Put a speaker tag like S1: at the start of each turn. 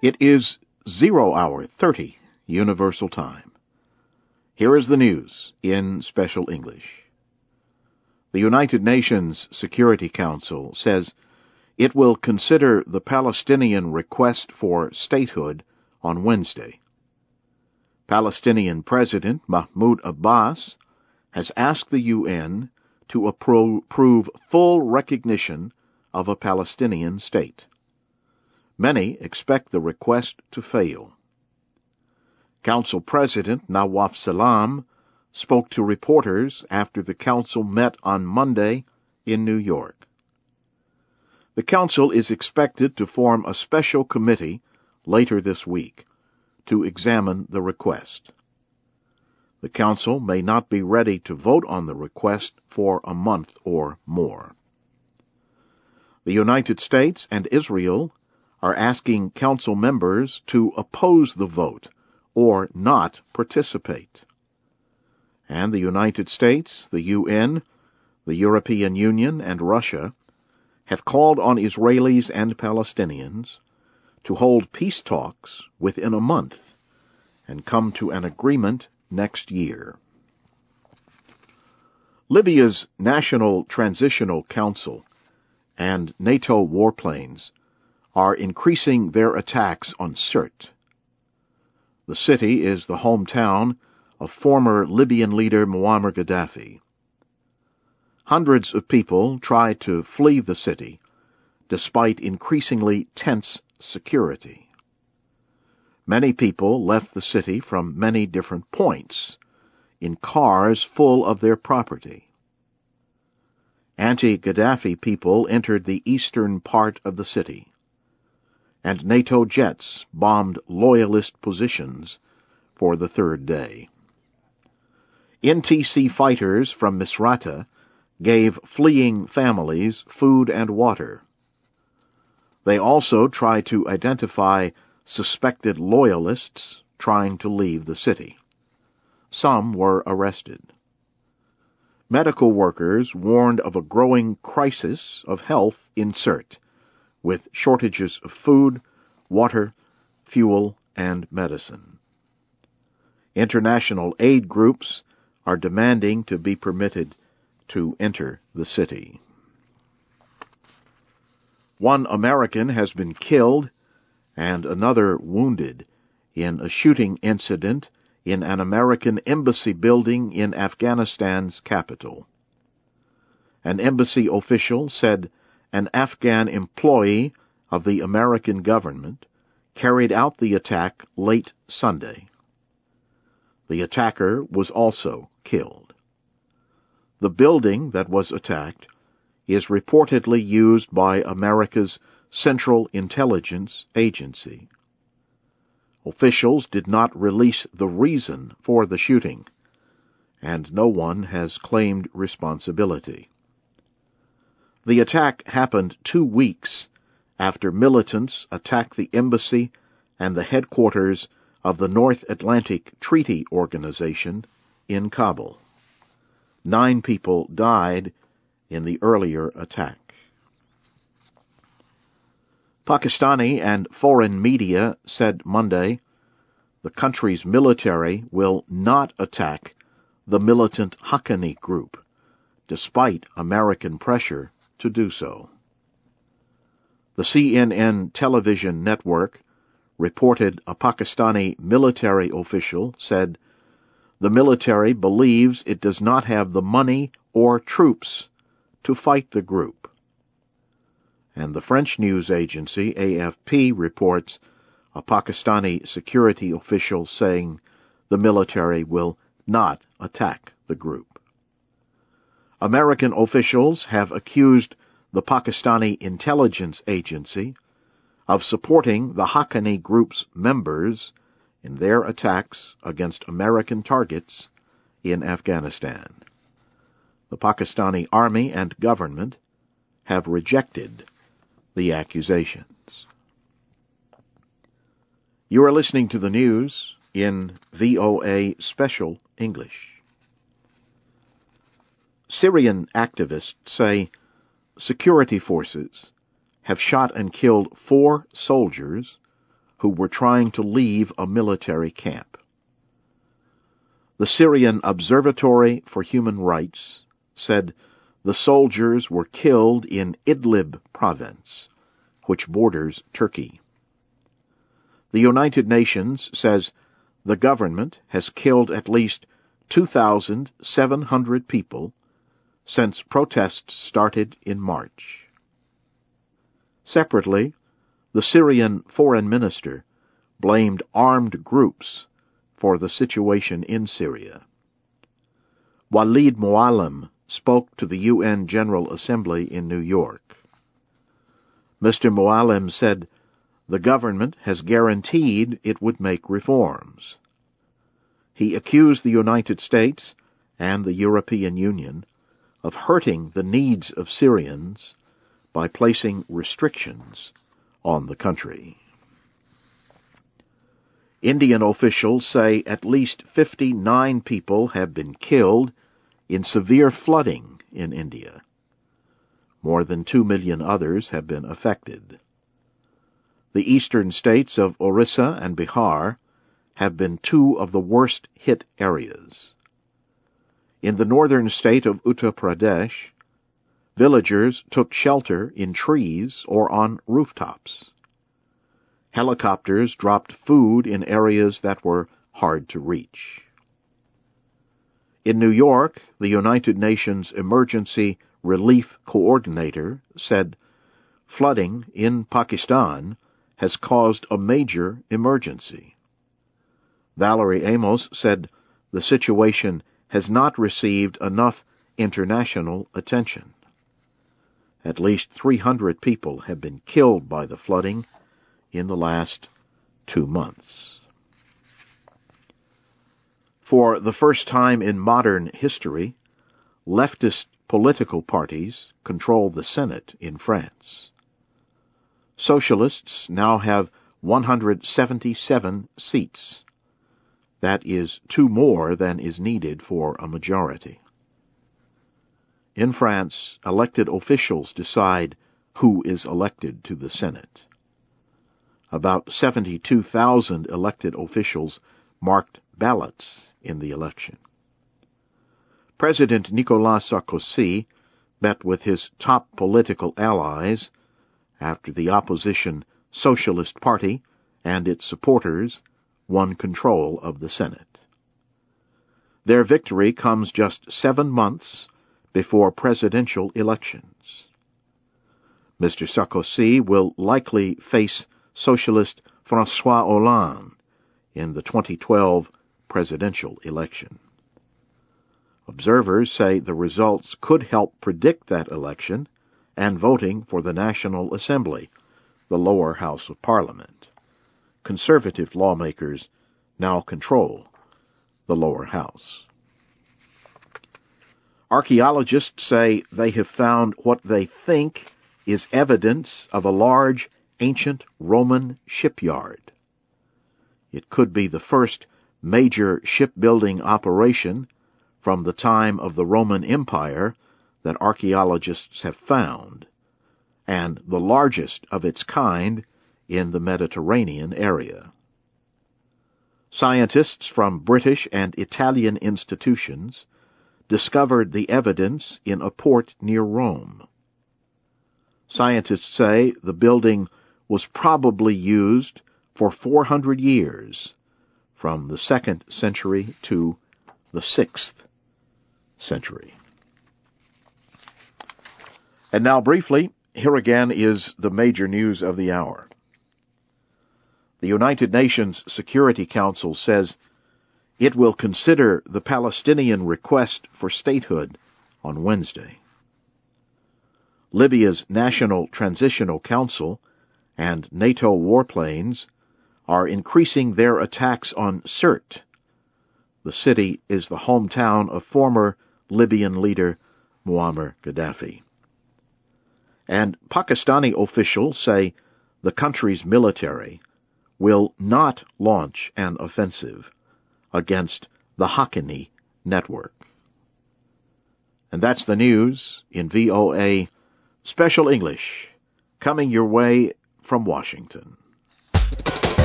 S1: It is 0 hour 30 Universal Time. Here is the news in special English. The United Nations Security Council says it will consider the Palestinian request for statehood on Wednesday. Palestinian President Mahmoud Abbas has asked the UN to approve full recognition of a Palestinian state. Many expect the request to fail. Council President Nawaf Salam spoke to reporters after the Council met on Monday in New York. The Council is expected to form a special committee later this week to examine the request. The Council may not be ready to vote on the request for a month or more. The United States and Israel are asking Council members to oppose the vote or not participate. And the United States, the UN, the European Union, and Russia have called on Israelis and Palestinians to hold peace talks within a month and come to an agreement next year. Libya's National Transitional Council and NATO warplanes are increasing their attacks on Sirte. The city is the hometown of former Libyan leader Muammar Gaddafi. Hundreds of people try to flee the city despite increasingly tense security. Many people left the city from many different points in cars full of their property. Anti-Gaddafi people entered the eastern part of the city and NATO jets bombed loyalist positions for the third day. NTC fighters from Misrata gave fleeing families food and water. They also tried to identify suspected loyalists trying to leave the city. Some were arrested. Medical workers warned of a growing crisis of health in Sirte with shortages of food, water, fuel, and medicine. International aid groups are demanding to be permitted to enter the city. One American has been killed and another wounded in a shooting incident in an American embassy building in Afghanistan's capital. An embassy official said an Afghan employee of the American government, carried out the attack late Sunday. The attacker was also killed. The building that was attacked is reportedly used by America's Central Intelligence Agency. Officials did not release the reason for the shooting, and no one has claimed responsibility. The attack happened two weeks after militants attacked the embassy and the headquarters of the North Atlantic Treaty Organization in Kabul. Nine people died in the earlier attack. Pakistani and foreign media said Monday the country's military will not attack the militant Haqqani group, despite American pressure to do so. The CNN television network reported a Pakistani military official said the military believes it does not have the money or troops to fight the group. And the French news agency AFP reports a Pakistani security official saying the military will not attack the group. American officials have accused the Pakistani intelligence agency of supporting the Haqqani group's members in their attacks against American targets in Afghanistan. The Pakistani army and government have rejected the accusations. You are listening to the news in VOA Special English. Syrian activists say security forces have shot and killed four soldiers who were trying to leave a military camp. The Syrian Observatory for Human Rights said the soldiers were killed in Idlib province, which borders Turkey. The United Nations says the government has killed at least 2,700 people since protests started in March. Separately, the Syrian foreign minister blamed armed groups for the situation in Syria. Walid Muallim spoke to the UN General Assembly in New York. Mr. Muallim said the government has guaranteed it would make reforms. He accused the United States and the European Union of hurting the needs of Syrians by placing restrictions on the country. Indian officials say at least 59 people have been killed in severe flooding in India. More than 2 million others have been affected. The eastern states of Orissa and Bihar have been two of the worst hit areas. In the northern state of Uttar Pradesh, villagers took shelter in trees or on rooftops. Helicopters dropped food in areas that were hard to reach. In New York, the United Nations Emergency Relief Coordinator said flooding in Pakistan has caused a major emergency. Valerie Amos said the situation has not received enough international attention. At least 300 people have been killed by the flooding in the last two months. For the first time in modern history, leftist political parties control the Senate in France. Socialists now have 177 seats. That is two more than is needed for a majority. In France, elected officials decide who is elected to the Senate. About 72,000 elected officials marked ballots in the election. President Nicolas Sarkozy met with his top political allies after the opposition Socialist Party and its supporters won control of the Senate. Their victory comes just seven months before presidential elections. Mr. Sarkozy will likely face Socialist Francois Hollande in the 2012 presidential election. Observers say the results could help predict that election and voting for the National Assembly, the lower house of Parliament. Conservative lawmakers now control the lower house. Archaeologists say they have found what they think is evidence of a large ancient Roman shipyard. It could be the first major shipbuilding operation from the time of the Roman Empire that archaeologists have found, and the largest of its kind in the Mediterranean area. Scientists from British and Italian institutions discovered the evidence in a port near Rome. Scientists say the building was probably used for 400 years, from the 2nd century to the 6th century. And now, briefly, here again is the major news of the hour. The United Nations Security Council says it will consider the Palestinian request for statehood on Wednesday. Libya's National Transitional Council and NATO warplanes are increasing their attacks on Sirte. The city is the hometown of former Libyan leader Muammar Gaddafi. And Pakistani officials say the country's military will not launch an offensive against the Haqqani network. And that's the news in VOA Special English, coming your way from Washington.